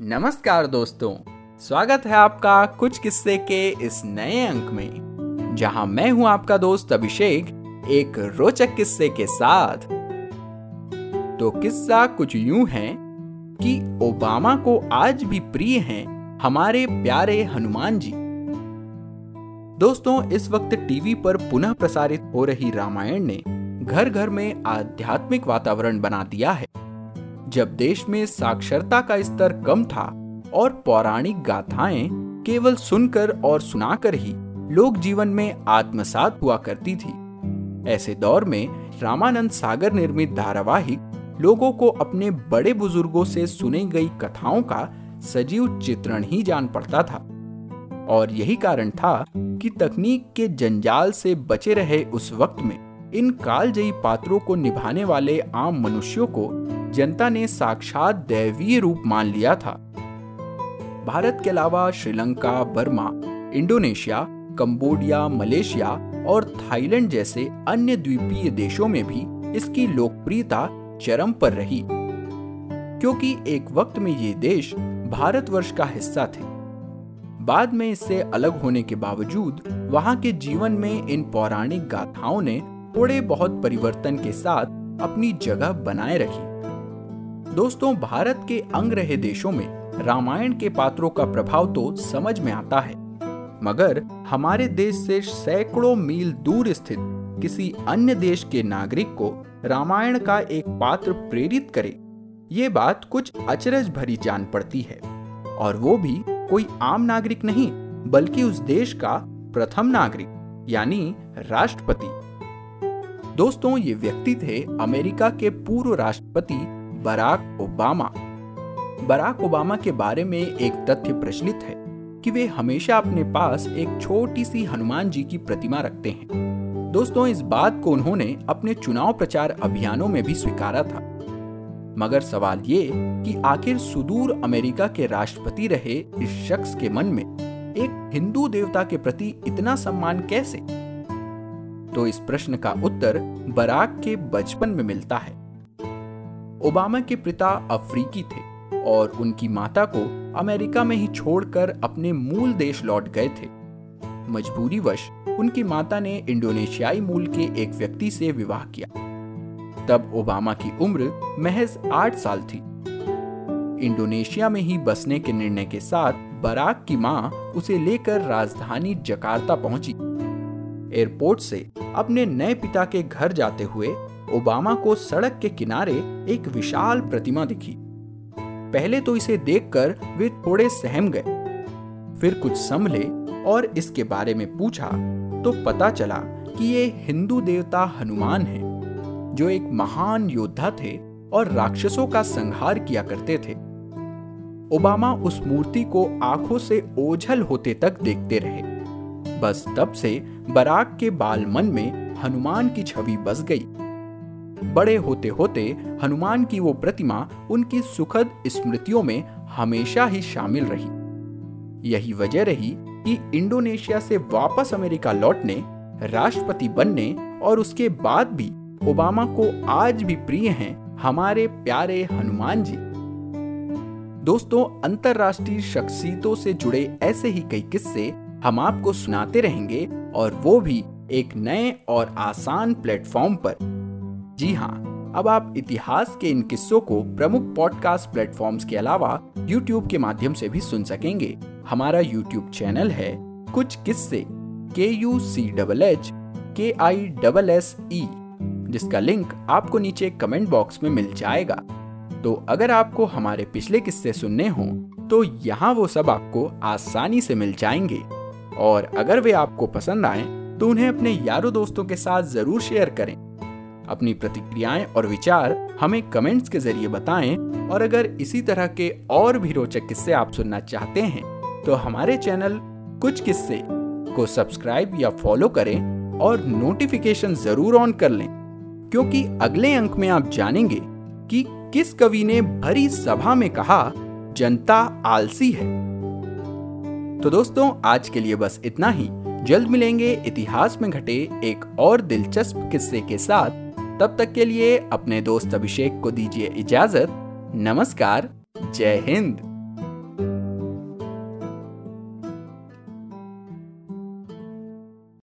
नमस्कार दोस्तों, स्वागत है आपका कुछ किस्से के इस नए अंक में, जहाँ मैं हूँ आपका दोस्त अभिषेक, एक रोचक किस्से के साथ। तो किस्सा कुछ यूँ है कि ओबामा को आज भी प्रिय हैं हमारे प्यारे हनुमान जी। दोस्तों, इस वक्त टीवी पर पुनः प्रसारित हो रही रामायण ने घर घर में आध्यात्मिक वातावरण बना दिया है। जब देश में साक्षरता का स्तर कम था और पौराणिक गाथाएँ केवल सुनकर और सुनाकर ही लोक जीवन में आत्मसात हुआ करती थी, ऐसे दौर में रामानंद सागर निर्मित धारावाहिक लोगों को अपने बड़े बुज़ुर्गों से सुनी गई कथाओं का सजीव चित्रण ही जान पड़ता था। और यही कारण था कि तकनीक के जंजाल से बचे रहे उस वक्त में इन कालजयी पात्रों को निभाने वाले आम मनुष्यों को जनता ने साक्षात दैवीय रूप मान लिया था। भारत के अलावा Sri Lanka, Burma, Indonesia, Cambodia, Malaysia और थाईलैंड जैसे अन्य द्वीपीय देशों में भी इसकी लोकप्रियता चरम पर रही। क्योंकि एक वक्त में ये देश भारतवर्ष का हिस्सा थे। बाद में इससे अलग होने के बावजूद वहाँ के जीवन में इन पौराणिक गाथाओं ने थोड़े बहुत परिवर्तन के साथ अपनी जगह बनाए रखी। दोस्तों, भारत के अंग रहे देशों में रामायण के पात्रों का प्रभाव तो समझ में आता है। मगर हमारे देश से सैकड़ों मील दूर स्थित किसी अन्य देश के नागरिक को रामायण का एक पात्र प्रेरित करे, ये बात कुछ अचरज भरी जान पड़ती है। और वो भी कोई आम नागरिक नहीं, बल्कि उस देश का प्रथम नागरिक, यानी राष्ट्रपति। दोस्तों, ये व्यक्ति थे अमेरिका के पूर्व राष्ट्रपति बराक ओबामा। बराक ओबामा के बारे में एक तथ्य प्रचलित है कि वे हमेशा अपने पास एक छोटी सी हनुमान जी की प्रतिमा रखते हैं। दोस्तों, इस बात को उन्होंने अपने चुनाव प्रचार अभियानों में भी स्वीकारा था। मगर सवाल ये कि आखिर सुदूर अमेरिका के राष्ट्रपति रहे इस शख्स के मन में एक हिंदू देवता के प्रति इतना सम्मान कैसे? तो इस प्रश्न का उत्तर बराक के बचपन में मिलता है। ओबामा के पिता अफ्रीकी थे और उनकी माता को अमेरिका में ही छोड़कर अपने मूल देश लौट गए थे। मजबूरीवश उनकी माता ने इंडोनेशियाई मूल के एक व्यक्ति से विवाह किया। तब ओबामा की उम्र महज आठ साल थी। इंडोनेशिया में ही बसने के निर्णय के साथ बराक की माँ उसे लेकर राजधानी जकार्ता पहुँची। एयरपोर्ट से अपने नए पिता के घर जाते हुए ओबामा को सड़क के किनारे एक विशाल प्रतिमा दिखी। पहले तो इसे देखकर वे थोड़े सहम गए। फिर कुछ संभले और इसके बारे में पूछा तो पता चला कि ये हिंदू देवता हनुमान है, जो एक महान योद्धा थे और राक्षसों का संहार किया करते थे। ओबामा उस मूर्ति को आँखों से ओझल होते तक देखते रहे। बस तब से बराक के बाल मन में हनुमान की छवि बस गई। बड़े होते होते हनुमान की वो प्रतिमा उनकी सुखद स्मृतियों में हमेशा ही शामिल रही। यही वजह रही कि इंडोनेशिया से वापस अमेरिका लौटने, राष्ट्रपति बनने और उसके बाद भी ओबामा को आज भी प्रिय हैं हमारे प्यारे हनुमान जी। दोस्तों, अंतरराष्ट्रीय शख्सियतों से जुड़े ऐसे ही कई किस्से हम आपको सुनाते रहेंगे और वो भी एक नए और आसान प्लेटफॉर्म पर। जी हाँ अब आप इतिहास के इन किस्सों को प्रमुख पॉडकास्ट प्लेटफॉर्म्स के अलावा YouTube के माध्यम से भी सुन सकेंगे। हमारा YouTube चैनल है कुछ किस्से के यू सी डबल एच के आई डबल एस ई जिसका लिंक आपको नीचे कमेंट बॉक्स में मिल जाएगा। तो अगर आपको हमारे पिछले किस्से सुनने हो तो यहाँ वो सब आपको आसानी से मिल जाएँगे। और अगर वे आपको पसंद आए तो उन्हें अपने यारों दोस्तों के साथ ज़रूर शेयर करें। अपनी प्रतिक्रियाएँ और विचार हमें कमेंट्स के ज़रिए बताएँ और अगर इसी तरह के और भी रोचक किस्से आप सुनना चाहते हैं तो हमारे चैनल कुछ किस्से को सब्सक्राइब या फॉलो करें और नोटिफिकेशन ज़रूर ऑन कर लें, क्योंकि अगले अंक में आप जानेंगे कि किस कवि ने भरी सभा में कहा, जनता आलसी है। तो दोस्तों, आज के लिए बस इतना ही। जल्द मिलेंगे इतिहास में घटे एक और दिलचस्प किस्से के साथ। तब तक के लिए अपने दोस्त अभिषेक को दीजिए इजाज़त। नमस्कार जय हिंद।